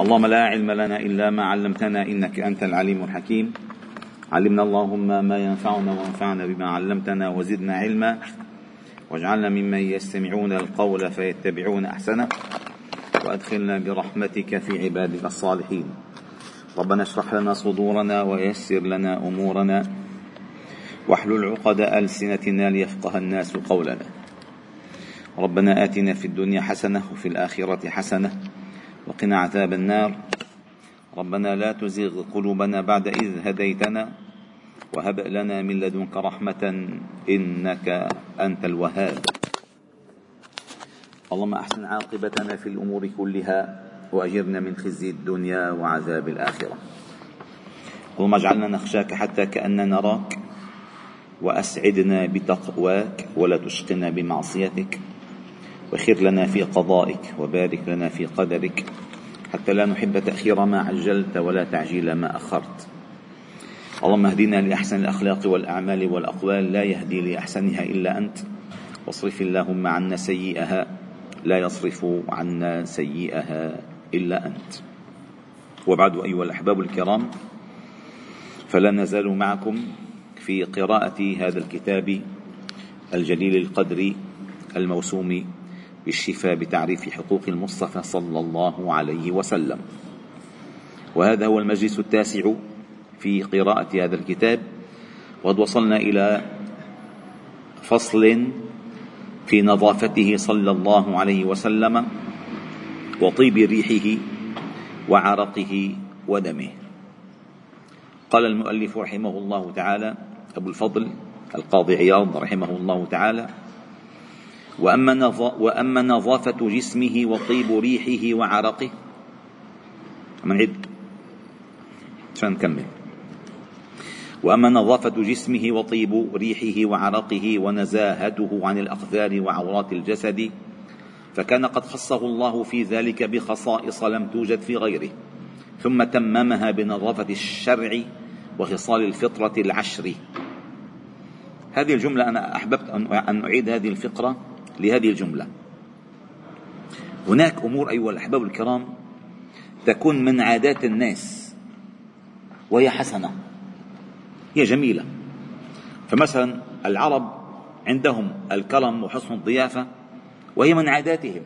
اللهم لا علم لنا إلا ما علمتنا إنك أنت العليم الحكيم. علمنا اللهم ما ينفعنا وانفعنا بما علمتنا وزدنا علما. واجعلنا ممن يستمعون القول فيتبعون أحسنه. وأدخلنا برحمتك في عبادك الصالحين. ربنا اشرح لنا صدورنا ويسر لنا أمورنا. واحلل عقد ألسنتنا ليفقه الناس قولنا. ربنا آتنا في الدنيا حسنة وفي الآخرة حسنة. وقنا عذاب النار. ربنا لا تزغ قلوبنا بعد إذ هديتنا وهب لنا من لدنك رحمة إنك أنت الوهاب. اللهم أحسن عاقبتنا في الأمور كلها وأجرنا من خزي الدنيا وعذاب الآخرة. اللهم اجعلنا نخشاك حتى كأننا نراك وأسعدنا بتقواك ولا تشقنا بمعصيتك. وخير لنا في قضائك وبارك لنا في قدرك حتى لا نحب تأخير ما عجلت ولا تعجيل ما أخرت. اللهم اهدنا لأحسن الأخلاق والأعمال والأقوال لا يهدي لأحسنها إلا أنت. واصرف اللهم عنا سيئها لا يصرف عنا سيئها إلا أنت. وبعد أيها الأحباب الكرام فلا نزال معكم في قراءة هذا الكتاب الجليل القدر الموسوم بالشفاء بتعريف حقوق المصطفى صلى الله عليه وسلم. وهذا هو المجلس التاسع في قراءة هذا الكتاب. وقد وصلنا إلى فصل في نظافته صلى الله عليه وسلم وطيب ريحه وعرقه ودمه. قال المؤلف رحمه الله تعالى أبو الفضل القاضي عياض رحمه الله تعالى وأما, وأما نظافة جسمه وطيب ريحه وعرقه. نعيد عشان نكمل. وأما نظافة جسمه وطيب ريحه وعرقه ونزاهته عن الأقذار وعورات الجسد فكان قد خصه الله في ذلك بخصائص لم توجد في غيره. ثم تممها بنظافة الشرع وخصال الفطرة العشر. هذه الجملة أنا أحببت أن أعيد هذه الفقرة لهذه الجملة. هناك أمور أيها الأحباب الكرام تكون من عادات الناس وهي حسنة هي جميلة. فمثلا العرب عندهم الكرم وحسن الضيافة وهي من عاداتهم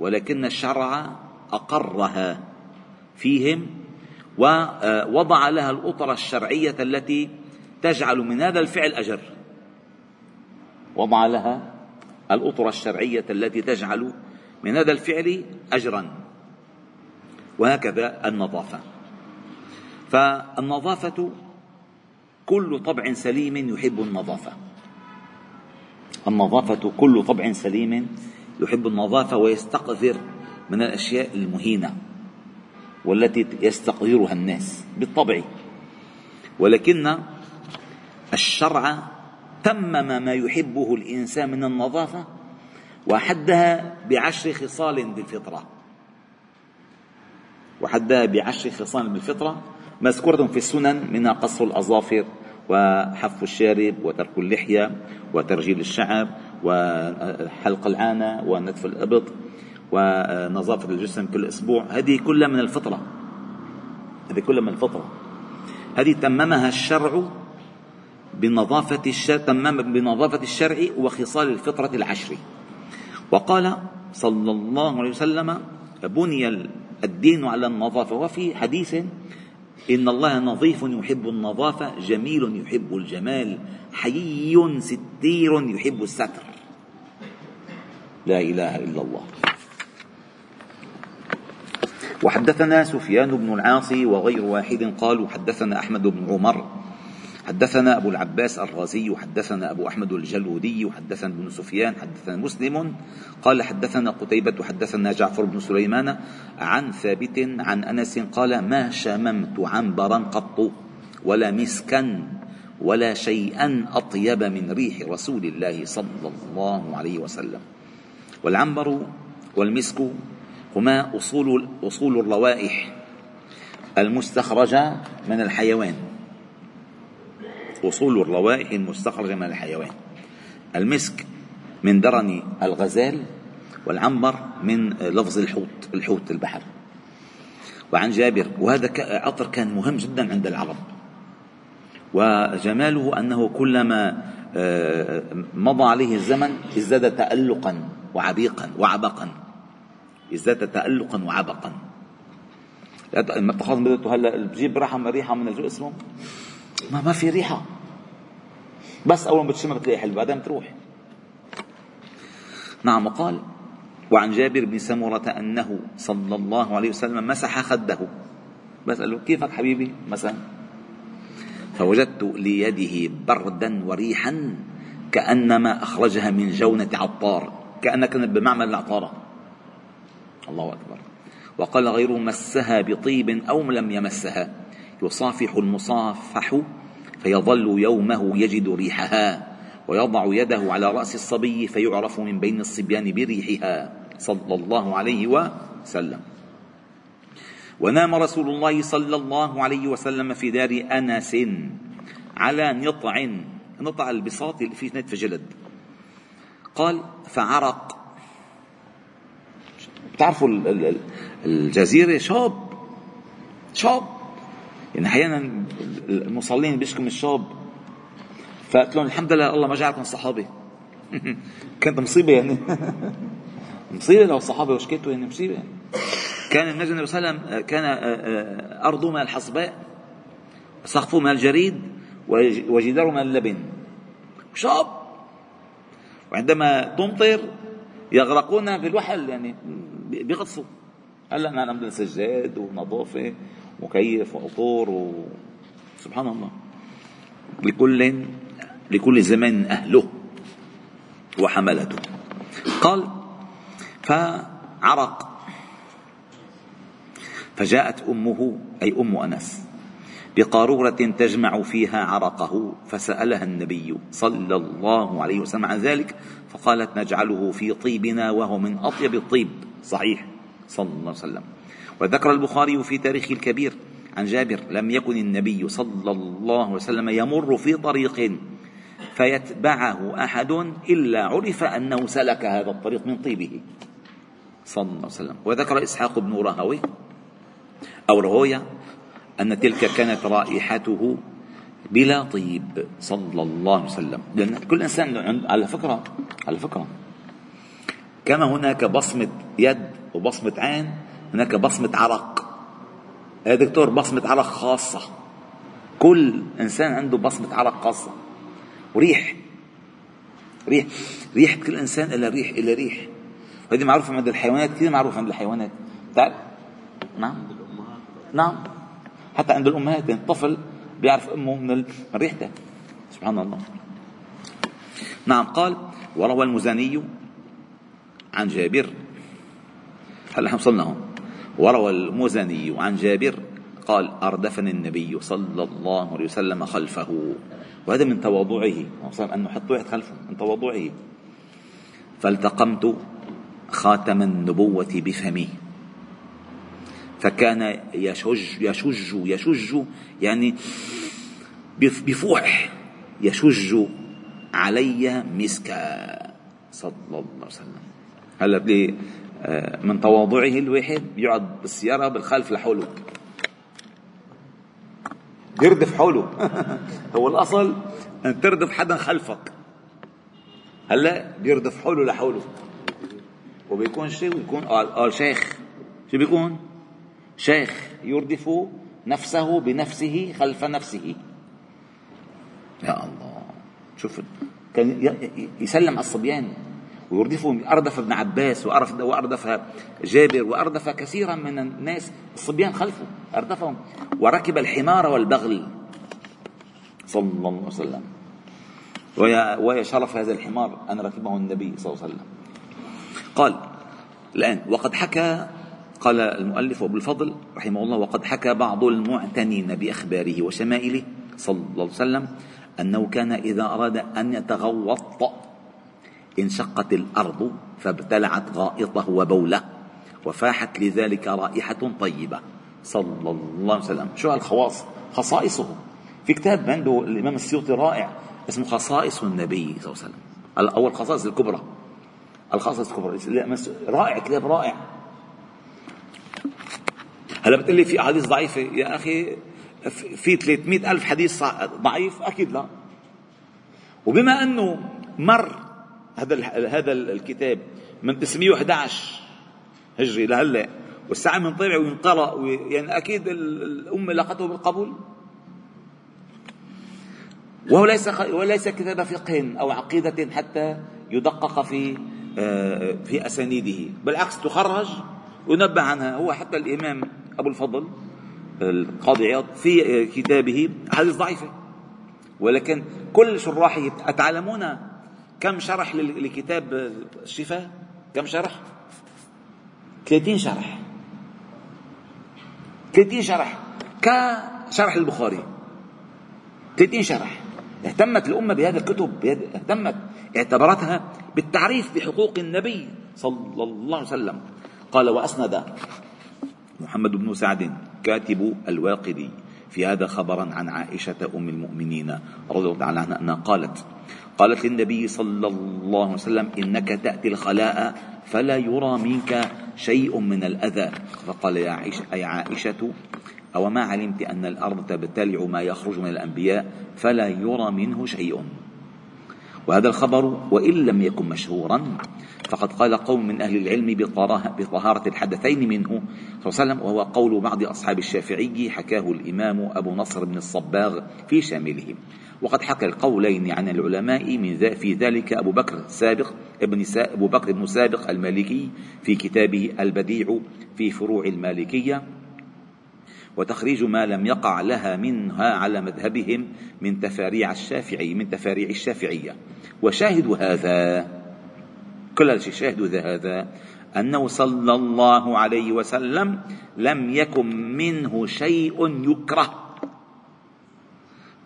ولكن الشرع أقرها فيهم ووضع لها الأطر الشرعية التي تجعل من هذا الفعل أجر. وضع لها الأطر الشرعية التي تجعل من هذا الفعل أجرا. وهكذا النظافة. فالنظافة كل طبع سليم يحب النظافة. النظافة كل طبع سليم يحب النظافة ويستقذر من الأشياء المهينة والتي يستقذرها الناس بالطبع. ولكن الشرع تمم ما يحبه الإنسان من النظافة وحدها بعشر خصال بالفطرة. وحدها بعشر خصال بالفطرة مذكورة في السنن منها قص الأظافر وحف الشارب وترك اللحية وترجيل الشعر وحلق العانة ونتف الإبط ونظافة الجسم كل أسبوع هذه كلها من الفطرة. هذه كلها من الفطرة. هذه تممها الشرع بنظافة الشرع تمام بنظافة الشرع وخصال الفطرة العشر. وقال صلى الله عليه وسلم بني الدين على النظافة. وفي حديث إن الله نظيف يحب النظافة جميل يحب الجمال حيي ستير يحب الستر. لا إله إلا الله. وحدثنا سفيان بن العاصي وغير واحد قالوا حدثنا أحمد بن عمر حدثنا أبو العباس الرازي حدثنا أبو أحمد الجلودي حدثنا ابن سفيان حدثنا مسلم قال حدثنا قتيبة حدثنا جعفر بن سليمان عن ثابت عن أنس قال ما شممت عنبرا قط ولا مسكا ولا شيئا أطيب من ريح رسول الله صلى الله عليه وسلم. والعنبر والمسك هما أصول أصول الروائح المستخرجة من الحيوان. أصول الروائح المستخرجة من الحيوان. المسك من درن الغزال والعنبر من لفظ الحوت الحوت البحر. وعن جابر وهذا عطر كان مهم جدا عند العرب. وجماله أنه كلما آه، مضى عليه الزمن ازداد تألقا وعبيقا وعبقا. ازداد تألقا وعبقا. ما بدأت هلا بجيب ريحة ريحة من اسمه ما ما في ريحة. بس أول ما بتشمها بتلاقي حلو بعدين بتروح. نعم وقال وعن جابر بن سمرة أنه صلى الله عليه وسلم مسح خده. بس قال له كيفك حبيبي؟ مسح. فوجدت ليده بردا وريحا كأنما أخرجها من جونة عطار كأنها كانت بمعمل العطارة. الله أكبر. وقال غيره مسها بطيب أو لم يمسها. يصافح المصافح فيظل يومه يجد ريحها ويضع يده على رأس الصبي فيعرف من بين الصبيان بريحها صلى الله عليه وسلم. ونام رسول الله صلى الله عليه وسلم في دار أنس على نطع نطع البساط اللي فيه نتف جلد. قال فعرق. بتعرفوا الجزيرة شاب شاب. يعني أحيانا المصلين بيشكوا من الشاب فقلت لهم الحمد لله الله ما جعلكم صحابة. كانت مصيبة يعني. مصيبة لو الصحابة وشكيتوا يعني مصيبة. يعني. كان النبي صلى الله عليه وسلم كان آه، آه، أرضه من الحصباء سقفه من الجريد وجداره من اللبن. شاب وعندما تمطر يغرقون في الوحل يعني بيغطسوا. هلا نحن عندنا سجاد ونظافة. مكيف وعطور و... سبحان الله. لكل لكل زمان أهله وحملته. قال فعرق. فجاءت أمه أي أم أنس بقارورة تجمع فيها عرقه فسألها النبي صلى الله عليه وسلم عن ذلك فقالت نجعله في طيبنا وهو من أطيب الطيب. صحيح. صلى الله عليه وسلم. وذكر البخاري في تاريخ الكبير عن جابر لم يكن النبي صلى الله عليه وسلم يمر في طريق فيتبعه أحد إلا عرف أنه سلك هذا الطريق من طيبه. صلى الله عليه وسلم. وذكر إسحاق بن راهوي أو رهوية أن تلك كانت رائحته بلا طيب. صلى الله عليه وسلم. لأن كل إنسان على فكرة على فكرة. كما هناك بصمة يد وبصمة عين هناك بصمة عرق يا دكتور؟ بصمة عرق خاصة. كل إنسان عنده بصمة عرق خاصة. وريح ريح. ريح كل إنسان إلا ريح إلا ريح. وهذه معروفة عند الحيوانات كثير معروفة عند الحيوانات. تعرف نعم. نعم. حتى عند الأمهات يعني الطفل بيعرف أمه من ريحته سبحان الله. نعم. قال وروى المزني عن جابر. هلا إحنا وصلنا هون؟ وروى المزني عن جابر قال أردفني النبي صلى الله عليه وسلم خلفه. وهذا من تواضعه. أنه حط واحد خلفه من تواضعه. فالتقمت خاتم النبوة بفمه. فكان يشج يشج يشج يعني بفوح. يشج علي مسكا. صلى الله عليه وسلم. هلا من تواضعه الواحد بيقعد بالسيارة بالخلف لحوله. يردف حوله. هو الأصل أن تردف حدا خلفك. هلا بيردف حوله لحوله. وبيكون شيء ويكون قال شيخ. شو بيكون؟ شيخ يردف نفسه بنفسه خلف نفسه. يا الله. شوف كان يسلم على الصبيان. ويردفهم أردف ابن عباس وأردف, جابر وأردف كثيرا من الناس الصبيان خلفه أردفهم. وركب الحمار والبغل. صلى الله عليه وسلم. ويا, ويا شرف هذا الحمار أن ركبه النبي صلى الله عليه وسلم. قال الآن وقد حكى قال المؤلف أبو الفضل رحمه الله وقد حكى بعض المعتنين بأخباره وشمائله صلى الله عليه وسلم أنه كان إذا أراد أن يتغوط انشقت الأرض فابتلعت غائطه وبوله وفاحت لذلك رائحة طيبة. صلى الله عليه وسلم. شو هالخواص؟ خصائصه في كتاب عنده الإمام السيوطي رائع اسمه خصائص النبي صلى الله عليه وسلم. أول خصائص الكبرى. الخصائص الكبرى. رائع كتاب رائع. هلا بتقول لي في أحاديث ضعيفة؟ يا أخي في 300 ألف حديث ضعيف؟ أكيد لا. وبما أنه مر هذا هذا الكتاب من 911 هجري لهلا والساعة من طبع وينقرأ يعني أكيد الأمة لقته بالقبول. وهو ليس وليس كتاب فقه أو عقيدة حتى يدقق في آه، في أسانيده بالعكس تخرج وينبه عنها. هو حتى الإمام أبو الفضل القاضي عياض في كتابه أحاديث ضعيفة ولكن كل شراحه أتعلمون كم شرح لكتاب الشفاء كم شرح؟ 30 شرح. 30 شرح. كشرح البخاري 30 شرح. اهتمت الأمة بهذه الكتب اهتمت. اعتبرتها بالتعريف بحقوق النبي صلى الله عليه وسلم. قال وأسند محمد بن سعد كاتب الواقدي في هذا خبرا عن عائشة أم المؤمنين رضي الله تعالى عنها أنها قالت قالت للنبي صلى الله عليه وسلم إنك تأتي الخلاء فلا يرى منك شيء من الأذى. فقال يا عائشة, أي عائشة أو ما علمت أن الأرض تبتلع ما يخرج من الأنبياء فلا يرى منه شيء؟ وهذا الخبر وإن لم يكن مشهورا فقد قال قوم من أهل العلم بطهارة الحدثين منه صلى الله عليه وسلم وهو قول بعض أصحاب الشافعي حكاه الإمام أبو نصر بن الصباغ في شامله. وقد حكى القولين عن العلماء من ذا في ذلك أبو بكر السابق ابن أبو بكر بن سابق المالكي في كتابه البديع في فروع المالكية. وتخريج ما لم يقع لها منها على مذهبهم من تفاريع الشافعي من تفاريع الشافعية. وشاهد هذا. كل شيء شاهد هذا. أنه صلى الله عليه وسلم لم يكن منه شيء يكره.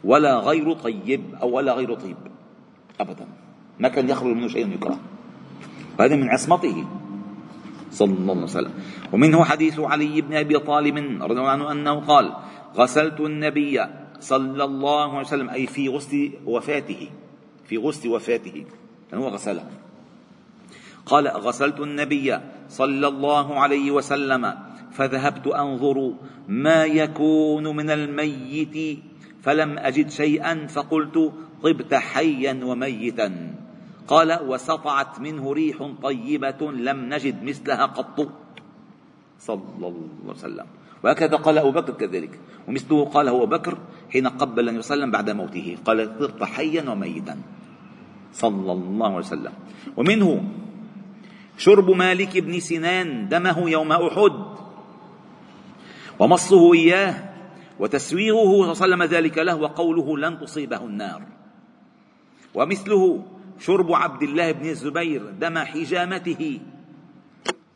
ولا غير طيب أو ولا غير طيب. أبدا. ما كان يخرج منه شيء يكره. هذا من عصمته. صلى الله عليه وسلم. ومنه حديث علي بن أبي طالب رضي الله عنه أنه قال غسلت النبي صلى الله عليه وسلم أي في غسل وفاته. في غسل وفاته. يعني هو غسله. قال غسلت النبي صلى الله عليه وسلم فذهبت أنظر ما يكون من الميت فلم أجد شيئا فقلت طبت حيا وميتا. قال وسطعت منه ريح طيبة لم نجد مثلها قط. صلى الله عليه وسلم. وهكذا قال أبو بكر كذلك. ومثله قال ابو بكر حين قبل النبي صلى الله عليه وسلم بعد موته. قال طبت حيا وميتا. صلى الله عليه وسلم. ومنه شرب مالك بن سنان دمه يوم أحد. ومصه إياه وتسويغه صلى الله عليه وسلم ذلك له وقوله لن تصيبه النار. ومثله شرب عبد الله بن الزبير دم حجامته.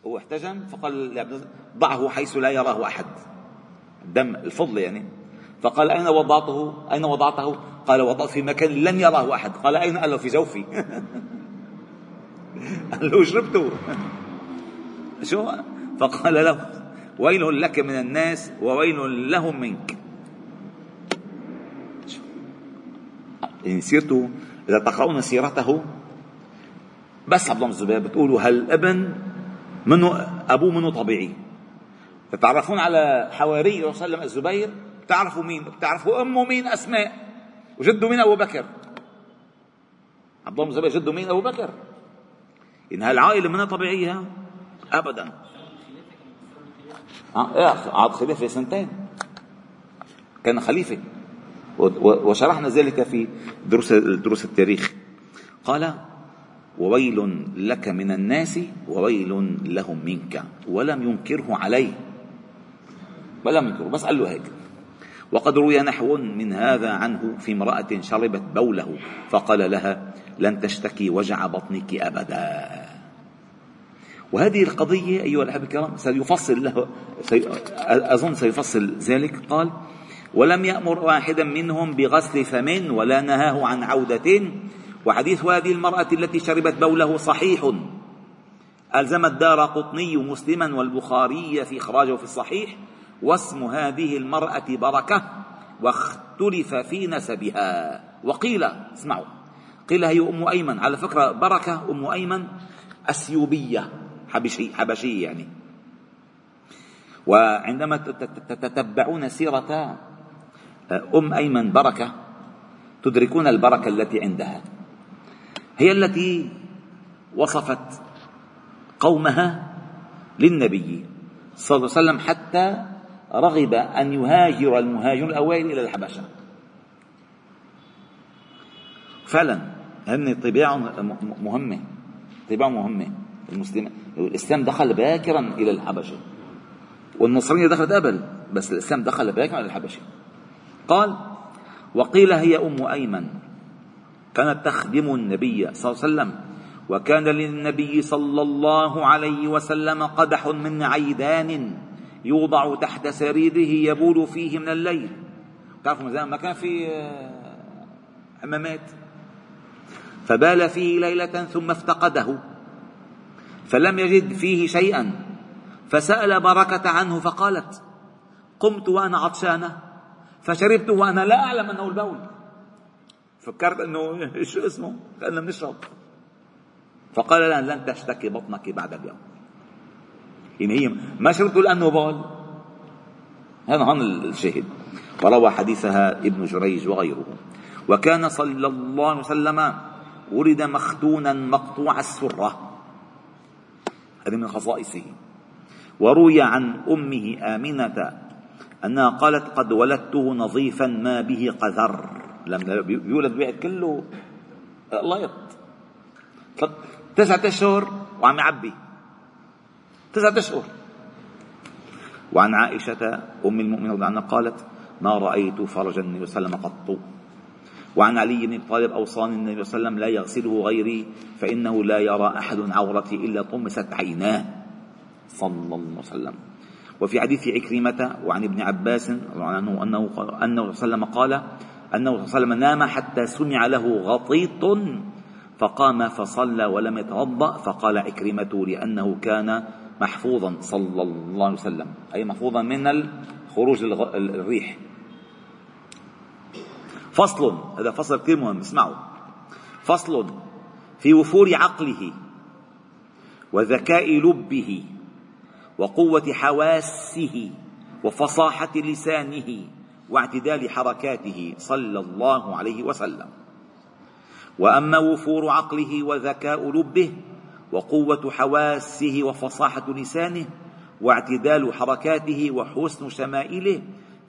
هو احتجم فقال ضعه حيث لا يراه أحد. الدم الفضل يعني. فقال أين وضعته؟ أين وضعته؟ قال وضعت في مكان لن يراه أحد. قال أين؟ قال له في جوفي. قال له شربته. شو؟ فقال له ويل لك من الناس وويل لهم منك. يعني سيرته إذا تقرؤون سيرته بس عبد الله بن الزبير بتقولوا هالابن منه أبوه منه طبيعي. تتعرفون على حواري صلى الله عليه وسلم الزبير؟ بتعرفوا مين؟ بتعرفوا أمه مين؟ أسماء. وجده مين؟ أبو بكر. عبد الله بن جده مين؟ أبو بكر. إن هالعائلة منها طبيعية؟ أبدا. آه عاد خليفة سنتين. كان خليفة. وشرحنا ذلك في دروس دروس التاريخ. قال وويل لك من الناس وويل لهم منك ولم ينكره عليه ولم ينكره بس قال له هيك. وقد روي نحو من هذا عنه في امرأة شربت بوله فقال لها لن تشتكي وجع بطنك أبدا. وهذه القضية أيها الأحبة الكرام سيفصل له سي أظن سيفصل ذلك. قال ولم يأمر واحدا منهم بغسل فم ولا نهاه عن عودة وحديث هذه المرأة التي شربت بوله صحيح. ألزم الدار قطني مسلما والبخاري في إخراجه في الصحيح. واسم هذه المرأة بركة واختلف في نسبها. وقيل اسمعوا قيل هي أم أيمن. على فكرة بركة أم أيمن أسيوبية حبشي حبشية يعني. وعندما تتتبعون سيرة أم أيمن بركة تدركون البركة التي عندها. هي التي وصفت قومها للنبي صلى الله عليه وسلم حتى رغب أن يهاجر المهاجرون الأوائل إلى الحبشة. فعلا هن طباع مهمة طباع مهمة المسلم الإسلام دخل باكرا إلى الحبشة. والنصرانية دخلت قبل بس الإسلام دخل باكرا إلى الحبشة. قال وقيل هي أم أيمن. كانت تخدم النبي صلى الله عليه وسلم وكان للنبي صلى الله عليه وسلم قدح من عيدان يوضع تحت سريره يبول فيه من الليل. تعرفوا زمان ما كان في آه، حمامات. فبال فيه ليلة ثم افتقده. فلم يجد فيه شيئا. فسأل بركة عنه فقالت قمت وأنا عطشانة. فشربت وأنا لا أعلم أنه البول. فكرت أنه شو اسمه؟ كأننا بنشرب فقال لها لن تشتكي بطنك بعد اليوم. يعني هي ما شربت لأنه بول هذا هون الشاهد. وروى حديثها ابن جريج وغيره. وكان صلى الله عليه وسلم ولد مختونا مقطوع السرة. هذه من خصائصه. وروي عن أمه آمنة أنها قالت قد ولدته نظيفا ما به قذر. لما يولد بيت كله ليط تسعة أشهر وعم يعبي. تسعة أشهر. وعن عائشة أم المؤمنين عنها قالت ما رأيت فرج النبي صلى الله عليه وسلم قط. وعن علي بن طالب أوصاني النبي صلى الله عليه وسلم لا يغسله غيري فإنه لا يرى أحد عورتي إلا طمست عيناه. صلى الله عليه وسلم. وفي حديث عكرمة وعن ابن عباس أنه أنه أنه صلى الله عليه وسلم قال أنه صلى الله عليه وسلم نام حتى سمع له غطيط فقام فصلى ولم يتوضأ فقال عكرمة لأنه كان محفوظا صلى الله عليه وسلم. أي محفوظا من خروج الريح. فصل هذا فصل كثير مهم اسمعوا. فصل في وفور عقله وذكاء لبه وقوة حواسه وفصاحة لسانه. واعتدال حركاته صلى الله عليه وسلم. وأما وفور عقله وذكاء لبه وقوة حواسه وفصاحة لسانه واعتدال حركاته وحسن شمائله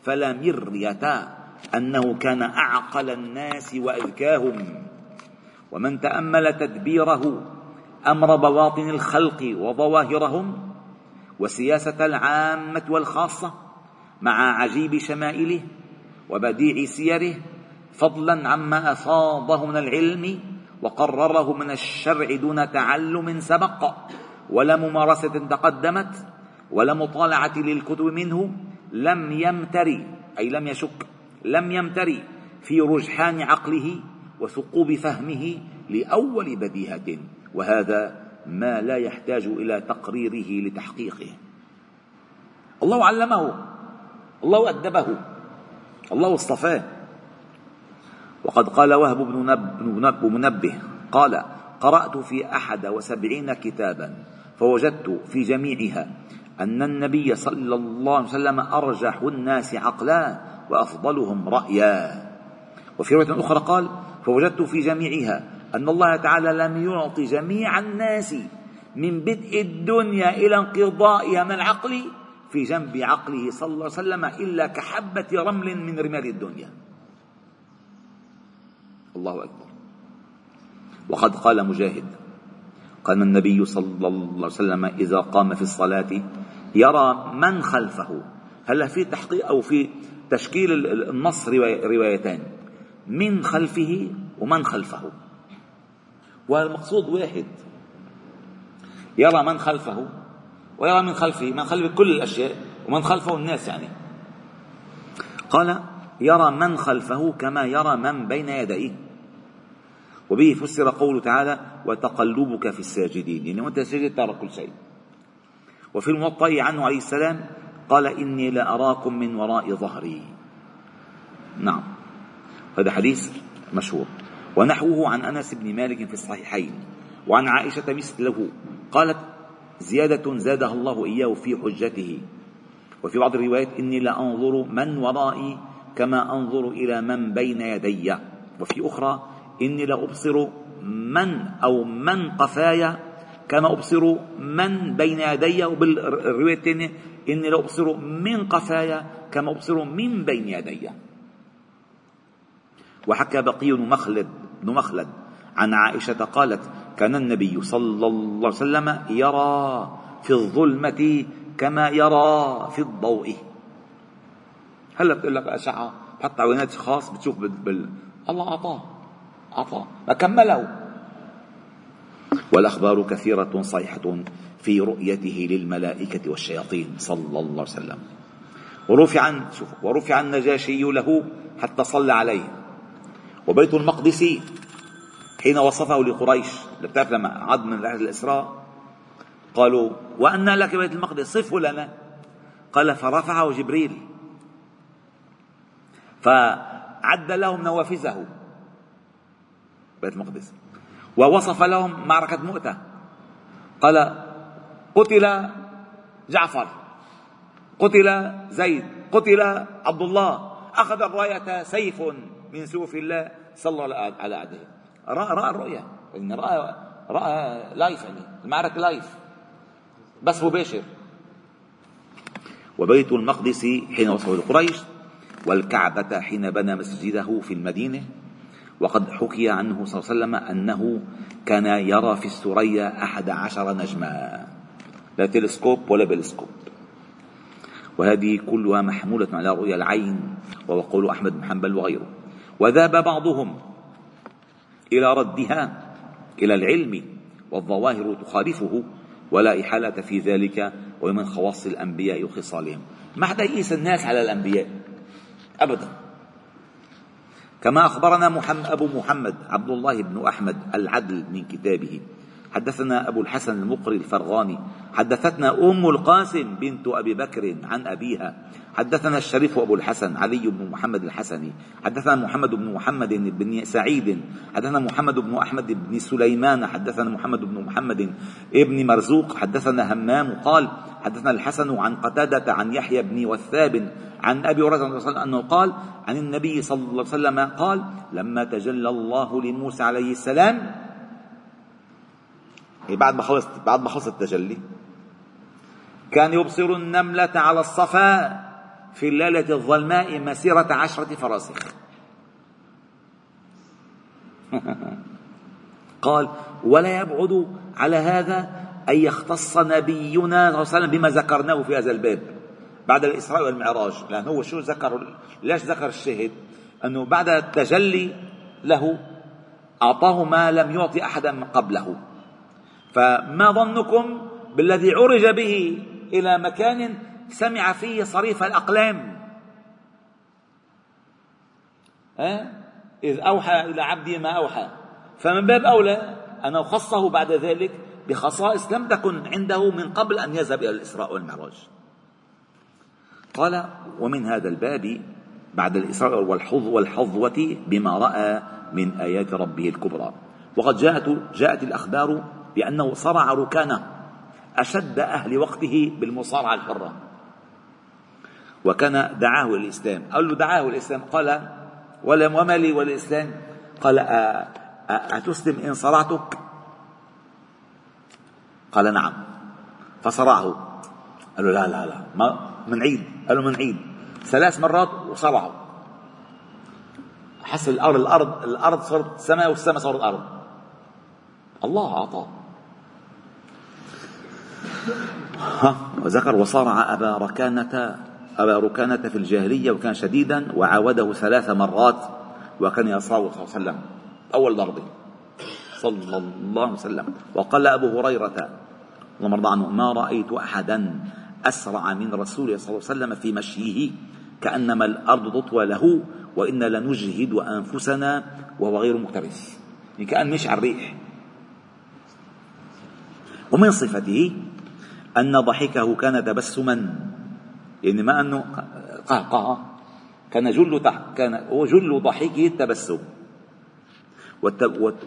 فلا مرية أنه كان أعقل الناس وأذكاهم. ومن تأمل تدبيره أمر بواطن الخلق وظواهرهم وسياسة العامة والخاصة مع عجيب شمائله وبديع سيره فضلا عما افاضه من العلم وقرره من الشرع دون تعلم سبق ولا ممارسة تقدمت ولا مطالعة للكتب منه لم يمتري أي لم يشك لم يمتري في رجحان عقله وثقوب فهمه لأول بديهة وهذا ما لا يحتاج إلى تقريره لتحقيقه. الله علمه. الله أدبه. الله اصطفاه. وقد قال وهب بن منبه. قال قرأت في أحد وسبعين كتابا فوجدت في جميعها أن النبي صلى الله عليه وسلم أرجح الناس عقلا وأفضلهم رأيا. وفي رواية أخرى قال فوجدت في جميعها أن الله تعالى لم يعطي جميع الناس من بدء الدنيا إلى انقضائها من العقل في جنب عقله صلى الله عليه وسلم إلا كحبة رمل من رمال الدنيا. الله أكبر. وقد قال مجاهد قال النبي صلى الله عليه وسلم إذا قام في الصلاة يرى من خلفه. هلا في تحقيق أو في تشكيل النص روايتان؟ من خلفه ومن خلفه. والمقصود واحد يرى من خلفه ويرى من خلفه من خلف كل الأشياء ومن خلفه الناس يعني. قال يرى من خلفه كما يرى من بين يديه. وبه فسر قوله تعالى وتقلبك في الساجدين. يعني وانت سجد ترى كل شيء. وفي الموطأ عنه عليه السلام قال إني لأراكم من وراء ظهري. نعم. هذا حديث مشهور. ونحوه عن أنس بن مالك في الصحيحين. وعن عائشة مثله قالت زيادة زادها الله إياه في حجته. وفي بعض الروايات إني لأنظر من ورائي كما أنظر إلى من بين يدي. وفي أخرى إني لأبصر من أو من قفايا كما أبصر من بين يدي. وبالرواية الثانية إني لأبصر من قفايا كما أبصر من بين يدي. وحكى بقي بن مخلد بن مخلد عن عائشة قالت كان النبي صلى الله عليه وسلم يرى في الظلمة كما يرى في الضوء. هلا بتقول لك أشعة حط عوينات خاص بتشوف بال... الله أعطاه. أعطاه. فكمله والأخبار كثيرة صيحة في رؤيته للملائكة والشياطين صلى الله عليه وسلم. ورفع ورفع النجاشي له حتى صلى عليه. وبيت المقدس حين وصفه لقريش. بتعرف لما عد من رحلة الإسراء؟ قالوا وأن لك بيت المقدس صفه لنا. قال فرفعه جبريل. فعد لهم نوافذه بيت المقدس. ووصف لهم معركة مؤتة. قال قتل جعفر قتل زيد قتل عبد الله. أخذ الراية سيف من سيوف الله صلى على عهده رأى رأى الرؤيا يعني رأى رأى live يعني المعركة live بس مباشر وبيت المقدس حين وصفه لقريش والكعبة حين بنى مسجده في المدينة. وقد حكي عنه صلى الله عليه وسلم أنه كان يرى في الثريا أحد عشر نجما. لا تلسكوب ولا بلسكوب. وهذه كلها محمولة على رؤيا العين وهو قول أحمد بن حنبل وغيره. وذاب بعضهم. إلى ردها إلى العلم والظواهر تخالفه ولا إحالة في ذلك ومن خواص الأنبياء وخصالهم. ما حدا يقيس الناس على الأنبياء أبدا. كما أخبرنا محمد أبو محمد عبد الله بن أحمد العدل من كتابه. حدثنا أبو الحسن المقري الفرغاني حدثتنا أم القاسم بنت أبي بكر عن أبيها حدثنا الشريف أبو الحسن علي بن محمد الحسني حدثنا محمد بن محمد بن سعيد حدثنا محمد بن أحمد بن سليمان حدثنا محمد بن محمد ابن مرزوق حدثنا همام قال حدثنا الحسن عن قتادة عن يحيى بن وثاب عن أبي هريرة أنه قال عن النبي صلى الله عليه وسلم قال لما تجلى الله لموسى عليه السلام بعد ما خلص بعد ما خلص التجلي كان يبصر النملة على الصفا في الليلة الظلماء مسيرة عشرة فراسخ. قال ولا يبعد على هذا أن يختص نبينا صلى الله عليه وسلم بما ذكرناه في هذا الباب بعد الإسراء والمعراج. لأن هو شو ذكر ليش ذكر الشهد؟ أنه بعد التجلي له أعطاه ما لم يعطي أحدا قبله. فما ظنكم بالذي عرج به إلى مكان سمع فيه صريف الأقلام؟ ها؟ إذ أوحى إلى عبده ما أوحى. فمن باب أولى أنه خصه بعد ذلك بخصائص لم تكن عنده من قبل أن يذهب إلى الإسراء والمعراج. قال ومن هذا الباب بعد الإسراء والحظ والحظوة بما رأى من آيات ربه الكبرى. وقد جاءت جاءت الأخبار بأنه صرع ركانه أشد أهل وقته بالمصارعة الحرة. وكان دعاه الإسلام قال له دعاه الإسلام قال وما لي وللإسلام. قال أتسلم إن صرعتك؟ قال نعم. فصرعه. قال له لا لا لا ما منعيد قال له منعيد ثلاث مرات وصرعه حس الأرض الأرض الأرض صارت سماء والسماء صارت أرض. الله أعطاه. ها وذكر وصارع أبا ركانة أبا ركانة في الجاهلية وكان شديدا وعاوده ثلاث مرات وكان يصاوي صلى الله عليه وسلم. أول ضربة. صلى الله عليه وسلم. وقال أبو هريرة اللهم ارضى عنه ما رأيت أحدا أسرع من رسول صلى الله عليه وسلم في مشيه كأنما الأرض تطوى له وإنا لنجهد أنفسنا وهو غير مكترث يعني كأن مش على الريح ومن صفته أن ضحكه كان تبسما. يعني ما أنه قهقه كان جل كان جل ضحكه التبسم.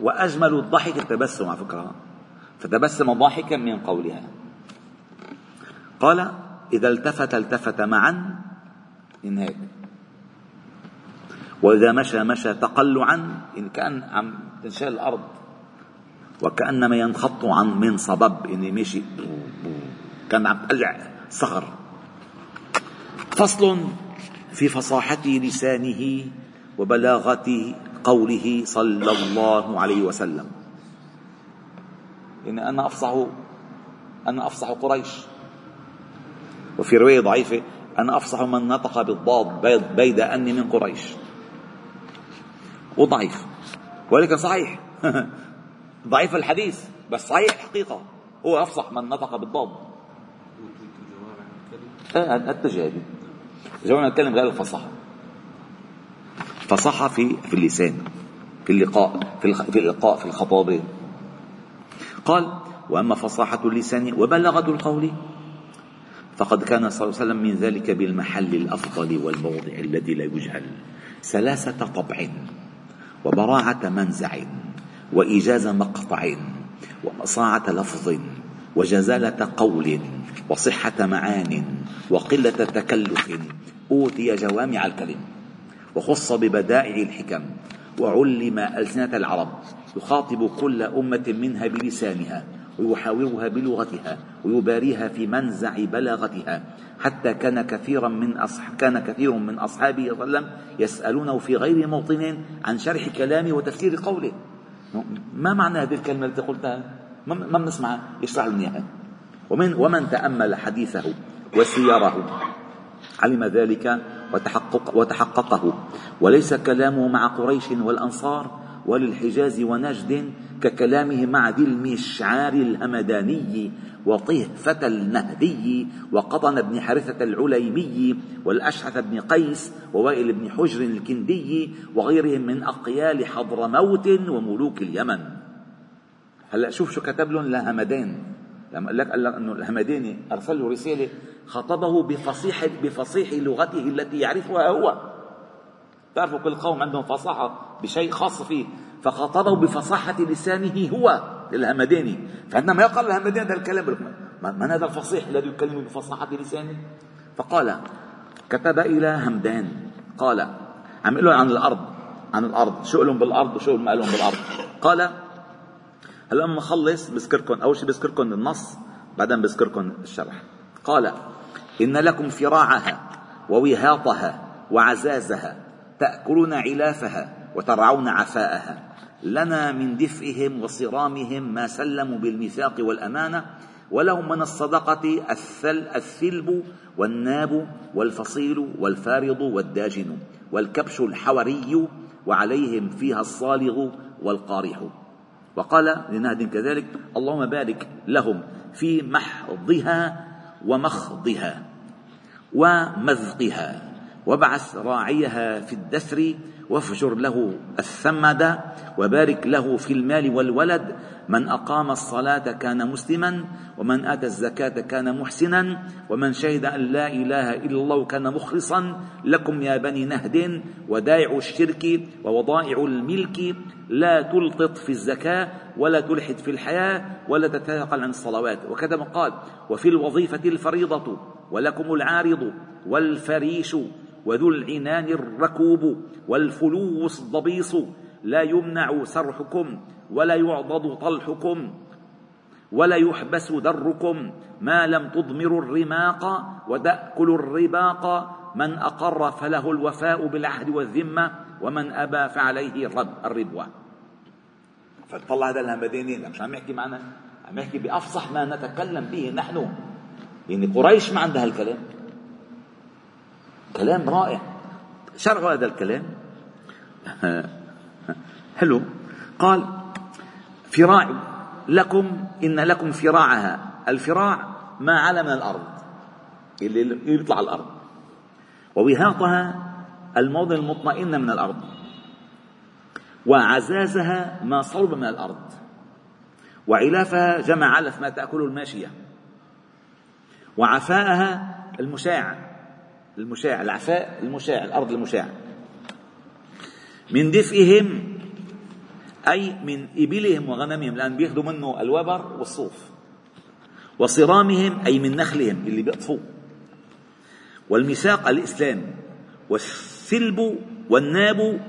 وأجمل الضحك التبسم على فكرة. فتبسم ضاحكا من قولها. قال إذا التفت التفت معا. إن هيك وإذا مشى مشى تقلعا. إن كأن عم تنشال الأرض. وكأنما ينخط عن من صبب. إني مشي. كان عم تقلع صخر فصل في فصاحة لسانه وبلاغة قوله صلى الله عليه وسلم. إن أنا أفصح أنا أفصح قريش. وفي رواية ضعيفة أنا أفصح من نطق بالضاد بيد, بيد أني من قريش. وضعيف. ولكن صحيح. ضعيف الحديث بس صحيح حقيقة. هو أفصح من نطق بالضاد. التجارب جوانا نتكلم غير الفصاحة. فصاحة في في اللسان في اللقاء في في اللقاء في الخطابة. قال وأما فصاحة اللسان وبلغة القول فقد كان صلى الله عليه وسلم من ذلك بالمحل الأفضل والموضع الذي لا يجهل. سلاسة طبع وبراعة منزع وإيجاز مقطع ومصاعة لفظ وجزالة قول وصحة معان وقلة تكلف أوتي جوامع الكلم وخص ببدائع الحكم وعلم ألسنة العرب يخاطب كل أمة منها بلسانها ويحاورها بلغتها ويباريها في منزع بلاغتها حتى كان كثيرا من أصح كان كثير من أصحابه صلى الله عليه وسلم يسألونه في غير موطن عن شرح كلامه وتفسير قوله. ما معنى هذه الكلمة التي قلتها؟ ما بنسمعها يشرح لنا إياها. ومن ومن تأمل حديثه وسيره علم ذلك وتحقق وتحققه. وليس كلامه مع قريش والأنصار وللحجاز ونجد ككلامه مع ذي المشعار الهمداني وطهفة النهدي وقطن بن حارثة العليمي والأشعث بن قيس ووائل بن حجر الكندي وغيرهم من أقيال حضرموت وملوك اليمن. هلأ شوف شو كتب لهم لهمدان لما قال لك قال لك إنه الهمداني أرسل له رسالة خطبه بفصيح بفصيح لغته التي يعرفها هو. تعرفوا كل قوم عندهم فصاحة بشيء خاص فيه. فخاطبه بفصاحة لسانه هو الهمداني فعندما يقال الهمداني هذا الكلام من هذا الفصيح الذي يكلم بفصاحة لسانه؟ فقال كتب إلى همدان. قال عم يقول عن الأرض. عن الأرض. شو لهم بالأرض وشو ما لهم بالأرض؟ قال هلا لما اخلص بذكركم أول شيء بذكركم النص بعدين بذكركم الشرح. قال إن لكم فراعها ووهاطها وعزازها تأكلون علافها وترعون عفاءها. لنا من دفئهم وصرامهم ما سلموا بالميثاق والأمانة ولهم من الصدقة الثل الثلب والناب والفصيل والفارض والداجن والكبش الحوري وعليهم فيها الصالغ والقارح. وقال لنهد كذلك اللهم بارك لهم في محضها ومخضها ومذقها وابعث راعيها في الدسر وافجر له الثمد وبارك له في المال والولد من أقام الصلاة كان مسلما ومن آتى الزكاة كان محسنا ومن شهد أن لا إله إلا الله كان مخلصا لكم يا بني نهد ودائع الشرك ووضائع الملك لا تلطط في الزكاة ولا تلحد في الحياة ولا تتثاقل عن الصلوات. وكذا قال وفي الوظيفة الفريضة ولكم العارض والفريش وذو العنان الركوب والفلوس الضبيص لا يمنع سرحكم ولا يعضد طلحكم ولا يحبس دركم ما لم تضمروا الرماق وتأكل الرباق من أقر فله الوفاء بالعهد والذمة ومن أبى فعليه الرب الربوة فطلع هذا الهمداني مش عم يحكي معنا عم يحكي بأفصح ما نتكلم به نحن. يعني قريش ما عندها الكلام. كلام رائع. شرح هذا الكلام. حلو. قال فراع لكم إن لكم فراعها. الفراع ما على من الأرض اللي يطلع الأرض. ووهاطها الموضع المطمئن من الأرض. وعزازها ما صلب من الأرض. وعلافها جمع علف ما تأكله الماشية. وعفاءها المشاع المشاع العفاء المشاع الأرض المشاع. من دفئهم أي من إبلهم وغنمهم لأن بياخذوا منه الوبر والصوف. وصرامهم أي من نخلهم اللي بيقطفوه والميثاق الإسلام والثلب والناب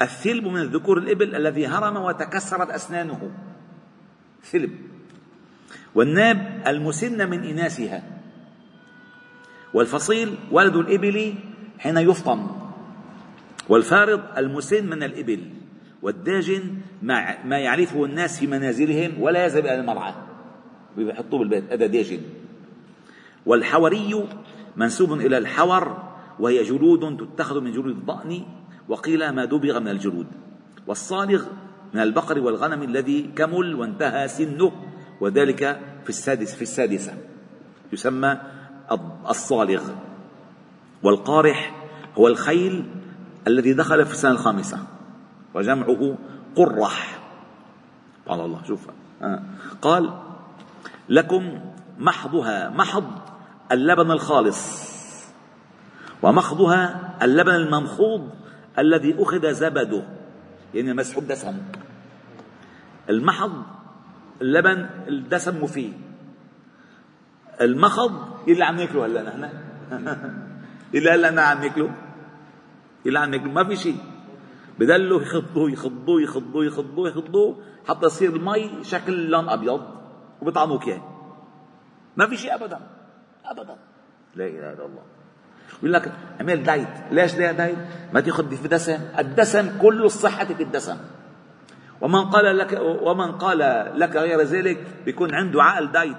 الثلب من الذكور الإبل الذي هرم وتكسرت أسنانه. ثلب. والناب المسن من إناثها. والفصيل ولد الإبل حين يفطم. والفارض المسن من الإبل. والداجن ما يعرفه الناس في منازلهم ولا يذهب إلى المرعى. بيحطوه بالبيت هذا داجن. والحوري منسوب إلى الحور وهي جلود تتخذ من جلود الضأن وقيل ما دبغ من الجلود. والصالغ من البقر والغنم الذي كمل وانتهى سنه وذلك في السادس في السادسة. يسمى الصالغ. والقارح هو الخيل الذي دخل في السنة الخامسة. وجمعه قرح. قال الله شوف. آه. قال لكم محضها محض اللبن الخالص ومخضها اللبن الممخوض الذي أخذ زبده. يعني مسحوب دسم المحض اللبن الدسم فيه المخض اللي عم ناكله هلا نحن. اللي هلا عم ناكله اللي عم ناكله ما في شيء. بدلوا يخضوه يخضوه يخضوه يخضوه يخضوه حتى يصير المي شكل لون أبيض وبيطعموك اياه ما في شيء ابدا ابدا. لا إله إلا الله. يقول لك اعمل diet. ليش diet؟ ما تأخذ في دسم. الدسم كل الصحة في الدسم. ومن قال لك ومن قال لك غير ذلك بيكون عنده عقل diet.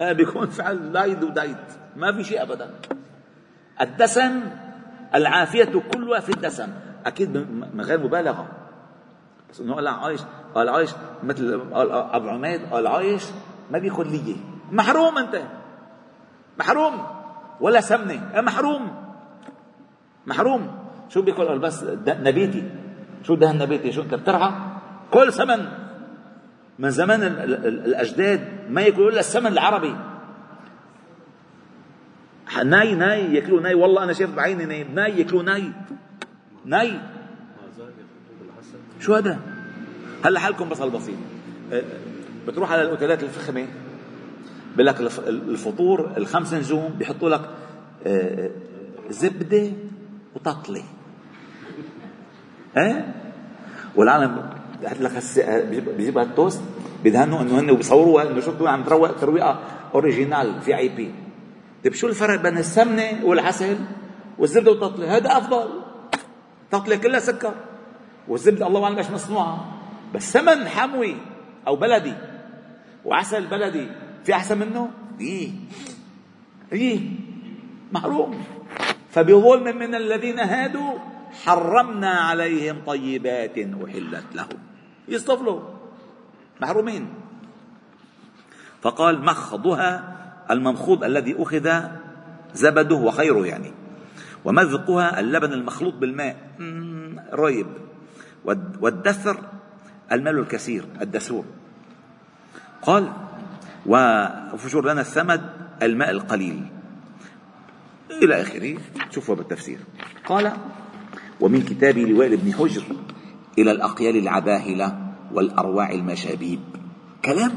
آه بيكون فعل دايت ودايت. ما في شيء ابدا. الدسم العافية كلها في الدسم. أكيد من غير مبالغة. بس إنه قال عايش قال عايش مثل أبو عميد قال عايش ما بياخذ لية. محروم أنت. محروم. ولا سمنة. محروم؟ محروم. شو بياكل؟ بس نبيتي. شو دهن نبيتي؟ شو أنت بترعى؟ كل سمن. من زمان الأجداد ما ياكلوا إلا السمن العربي. ناي ناي ياكلوا ناي. والله أنا شايف بعيني ناي ناي ياكلوا ناي. ناي. شو هذا؟ هلا حالكم بس البسيط أه، بتروح على الأوتيلات الفخمة بقول لك الفطور الخمس نجوم بيحطوا لك أه، زبدة وتطلي إيه والعالم بيحط لك بيجيبها التوست بيدهنوا إنه هن بيصوروها إنه شو عم تروق ترويقة اوريجينال في اي بي طيب شو الفرق بين السمنة والعسل؟ والزبدة والتطلي هذا أفضل. تطلي كلها سكر والزبدة الله أعلم إيش مصنوعة. بس سمن حموي أو بلدي وعسل بلدي في أحسن منه؟ إيه. إيه. محروم فبظلم من الذين هادوا حرمنا عليهم طيبات أحلت لهم. يصطفلوا محرومين. فقال مخضها الممخوض الذي أخذ زبده وخيره يعني. ومذقها اللبن المخلوط بالماء. ريب. والدثر المال الكثير الدسور قال وفجر لنا الثمد الماء القليل. إلى آخره. شوفوا بالتفسير. قال ومن كتاب لوائل بن حجر إلى الأقيال العباهلة والأرواع المشابيب. كلام.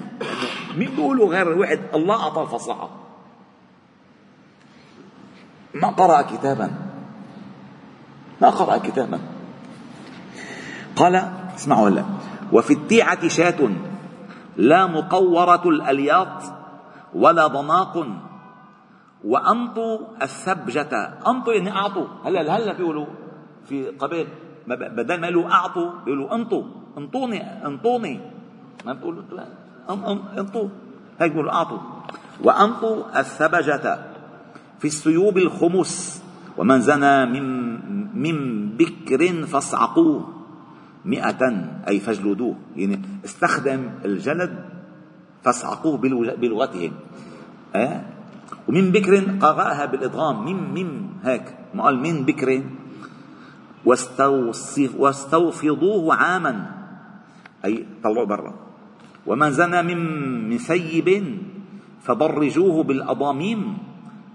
مين بيقولوا غير الواحد الله أعطى الفصاحة ما قرأ كتابا. ما قرأ كتابا. قال اسمعوا هلا. وفي التيعة شاة لا مقورة الألياط ولا ضناق. وأنطوا الثبجة أنطوا يعني أعطوا. هلا هلا بيقولوا في قبيل. بدل ما يقولوا أعطوا بيقولوا أنطوا. أنطوني أنطوني. ما بتقولوا لا. أنطوا. هيك بيقولوا أعطوا. وأنطوا الثبجة في السيوب الخمس. ومن زنى من من بكر فاصعقوه مئة أي فاجلدوه. يعني استخدم الجلد فاصعقوه بلغتهم. أه؟ ومن بكر قرأها بالإدغام من من هيك. ما قال من بكر. واستوفضوه عاما. أي طلعوا برا. ومن زنى من من فبرجوه بالأضاميم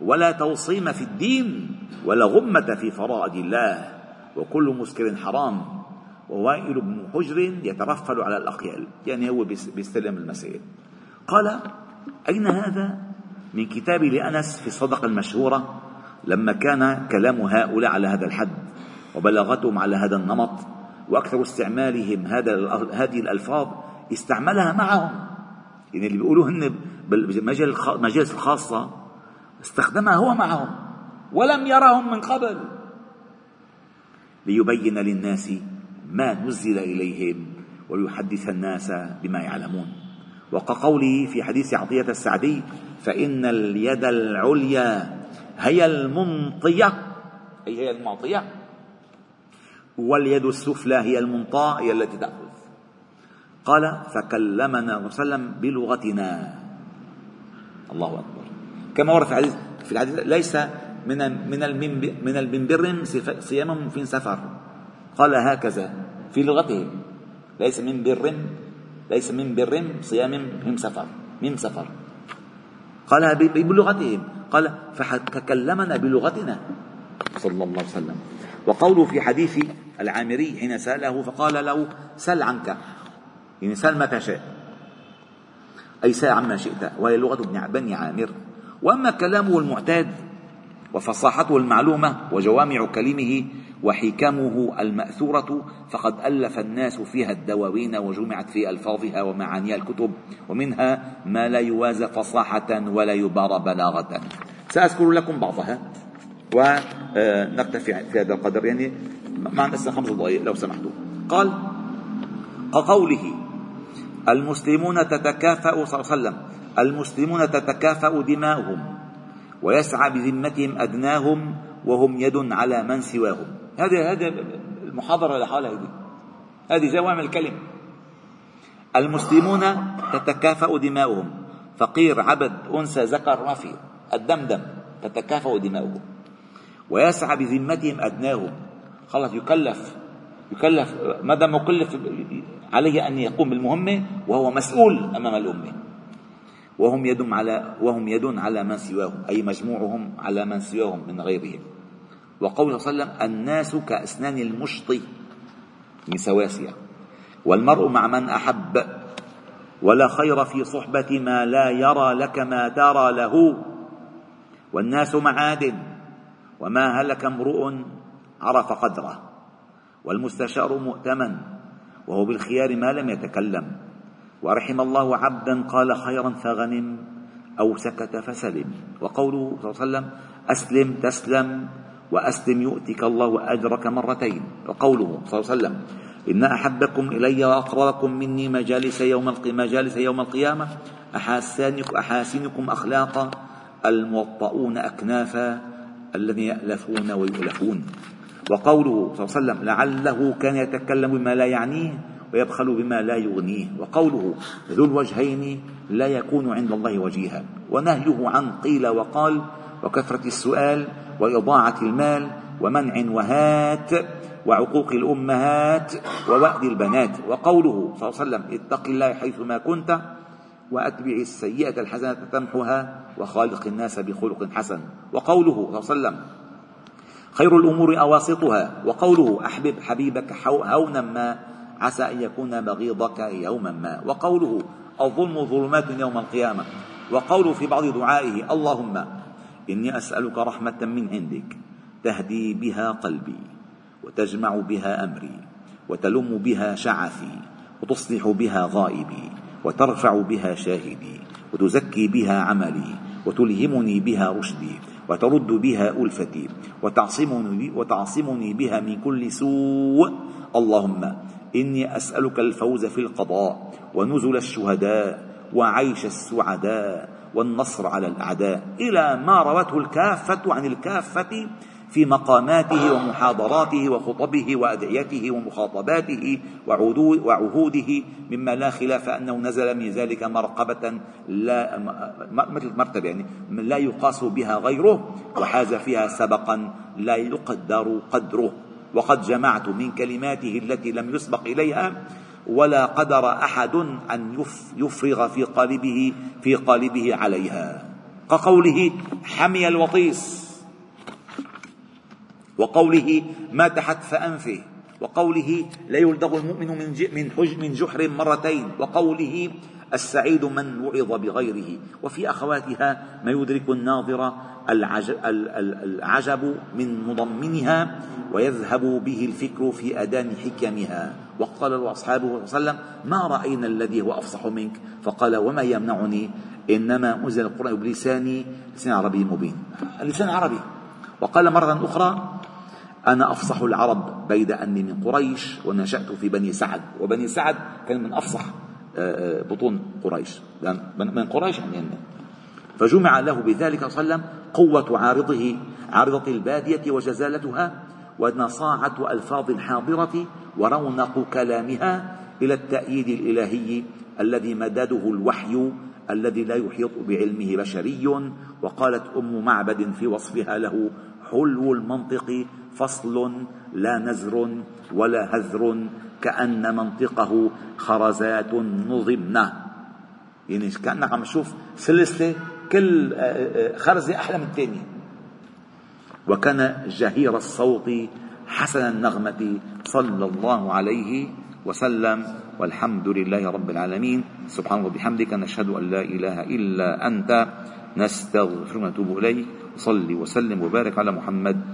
ولا توصيم في الدين ولا غمة في فرائض الله وكل مسكر حرام ووائل بن حجر يترفل على الأقيال. يعني هو بيستلم المسائل. قال أين هذا؟ من كتاب لأنس في الصدقة المشهورة لما كان كلام هؤلاء على هذا الحد وبلاغتهم على هذا النمط وأكثر استعمالهم هذا هذه الألفاظ استعملها معهم. يعني اللي بيقولوا هن بالمجالس الخاصة استخدمها هو معهم ولم يرهم من قبل. ليبين للناس ما نزل إليهم ويحدث الناس بما يعلمون. وكقوله في حديث عطية السعدي فإن اليد العليا هي المنطية أي هي المعطية واليد السفلى هي المنطاة هي التي تأخذ قال فكلمنا وسلم بلغتنا. الله أكبر. كما ورد في الحديث في الحديث ليس من من من المنبر صيام في سفر. قال هكذا في لغته. ليس من بر ليس من بر صيام من سفر. من سفر. قالها بلغتهم قال فتكلمنا بلغتنا. صلى الله عليه وسلم. وقوله في حديث العامري حين سأله فقال له سل عنك. يعني سل ما تشاء أي سل عما شئت. وهي لغة بني عامر. وأما كلامه المعتاد وفصاحته المعلومة وجوامع كلمه وحكمه المأثورة فقد ألف الناس فيها الدواوين وجمعت في ألفاظها ومعانيها الكتب ومنها ما لا يوازى فصاحة ولا يبار بلاغة. سأذكر لكم بعضها ونكتفي في هذا القدر. يعني معنا خمس دقائق لو سمحتوا قال كقوله المسلمون تتكافأ صلى الله عليه وسلم. المسلمون تتكافأ دماؤهم ويسعى بذمتهم أدناهم وهم يد على من سواهم. هذه هذه المحاضرة لحالها هذه هذه جوامع الكلم المسلمون تتكافأ دماؤهم. فقير عبد أنثى ذكر ما في الدمدم تتكافأ دماؤهم. ويسعى بذمتهم أدناهم. خلاص يكلف يكلف ما دام مكلف عليه أن يقوم بالمهمة وهو مسؤول أمام الأمة. وهم يد على وهم يد على من سواهم أي مجموعهم على من سواهم من غيرهم. وقوله صلى الله عليه وسلم الناس كأسنان المشط من سواسية. والمرء مع من أحب ولا خير في صحبة ما لا يرى لك ما ترى له. والناس معادن وما هلك امرؤ عرف قدره. والمستشار مؤتمن وهو بالخيار ما لم يتكلم. ورحم الله عبدا قال خيرا فغنم أو سكت فسلم. وقوله صلى الله عليه وسلم أسلم تسلم وأسلم يؤتك الله أجرك مرتين. وقوله صلى الله عليه وسلم إن أحبكم إلي وأقربكم مني مجالس يوم مجالس يوم القيامة أحاسنكم أخلاقا الموطؤون أكنافا الذين يألفون ويؤلفون. وقوله صلى الله عليه وسلم لعله كان يتكلم بما لا يعنيه ويبخل بما لا يغنيه. وقوله ذو الوجهين لا يكون عند الله وجيها. ونهيه عن قيل وقال وكثرة السؤال وإضاعة المال ومنع وهات وعقوق الأمهات ووأد البنات. وقوله صلى الله عليه وسلم اتق الله حيثما كنت وأتبع السيئة الحسنة تمحها وخالق الناس بخلق حسن. وقوله صلى الله عليه وسلم خير الأمور أواسطها. وقوله أحبب حبيبك هونا ما عسى أن يكون بغيضك يوما ما. وقوله الظلم ظلمات يوم القيامة. وقوله في بعض دعائه اللهم إني أسألك رحمة من عندك تهدي بها قلبي وتجمع بها أمري وتلم بها شعثي وتصلح بها غائبي وترفع بها شاهدي وتزكي بها عملي وتلهمني بها رشدي. وترد بها ألفتي وتعصمني, وتعصمني بها من كل سوء. اللهم إني أسألك الفوز في القضاء ونزل الشهداء وعيش السعداء والنصر على الأعداء. إلى ما روته الكافة عن الكافة في مقاماته ومحاضراته وخطبه وأدعيته ومخاطباته وعهوده مما لا خلاف أنه نزل من ذلك مرقبة لا مثل مرتبة يعني لا يقاس بها غيره وحاز فيها سبقا لا يقدر قدره. وقد جمعت من كلماته التي لم يسبق إليها ولا قدر أحد أن يفرغ في قالبه في قالبه عليها. كقوله حمي الوطيس. وقوله ما تحت أنفه وقوله لا يلدغ المؤمن من من جحر مرتين وقوله السعيد من وعظ بغيره. وفي أخواتها ما يدرك الناظر العجب من مضمنها ويذهب به الفكر في أدان حكمها. وقال أصحابه صلى الله عليه وسلم ما رأينا الذي هو أفصح منك؟ فقال وما يمنعني؟ إنما أنزل القرآن بلساني لسان عربي مبين. اللسان عربي. وقال مرة أخرى أنا أفصح العرب بيد أني من قريش ونشأت في بني سعد. وبني سعد كان من أفصح آه، آه، بطون قريش. من قريش يعني فجمع له بذلك صلى الله عليه وسلم قوة عارضه عارضة البادية وجزالتها ونصاعة ألفاظ الحاضرة ورونق كلامها إلى التأييد الإلهي الذي مدده الوحي الذي لا يحيط بعلمه بشري. وقالت أم معبد في وصفها له حلو المنطق فصل لا نزر ولا هذر كأن منطقه خرزات نظمنا. يعني كأنك عم تشوف سلسلة كل آه، آه، خرزة أحلى من الثانية وكان جهير الصوت حسن النغمة صلى الله عليه وسلم والحمد لله رب العالمين. سبحانه وبحمدك نشهد أن لا إله إلا أنت نستغفرك ونتوب إليك. صل وسلم وبارك على محمد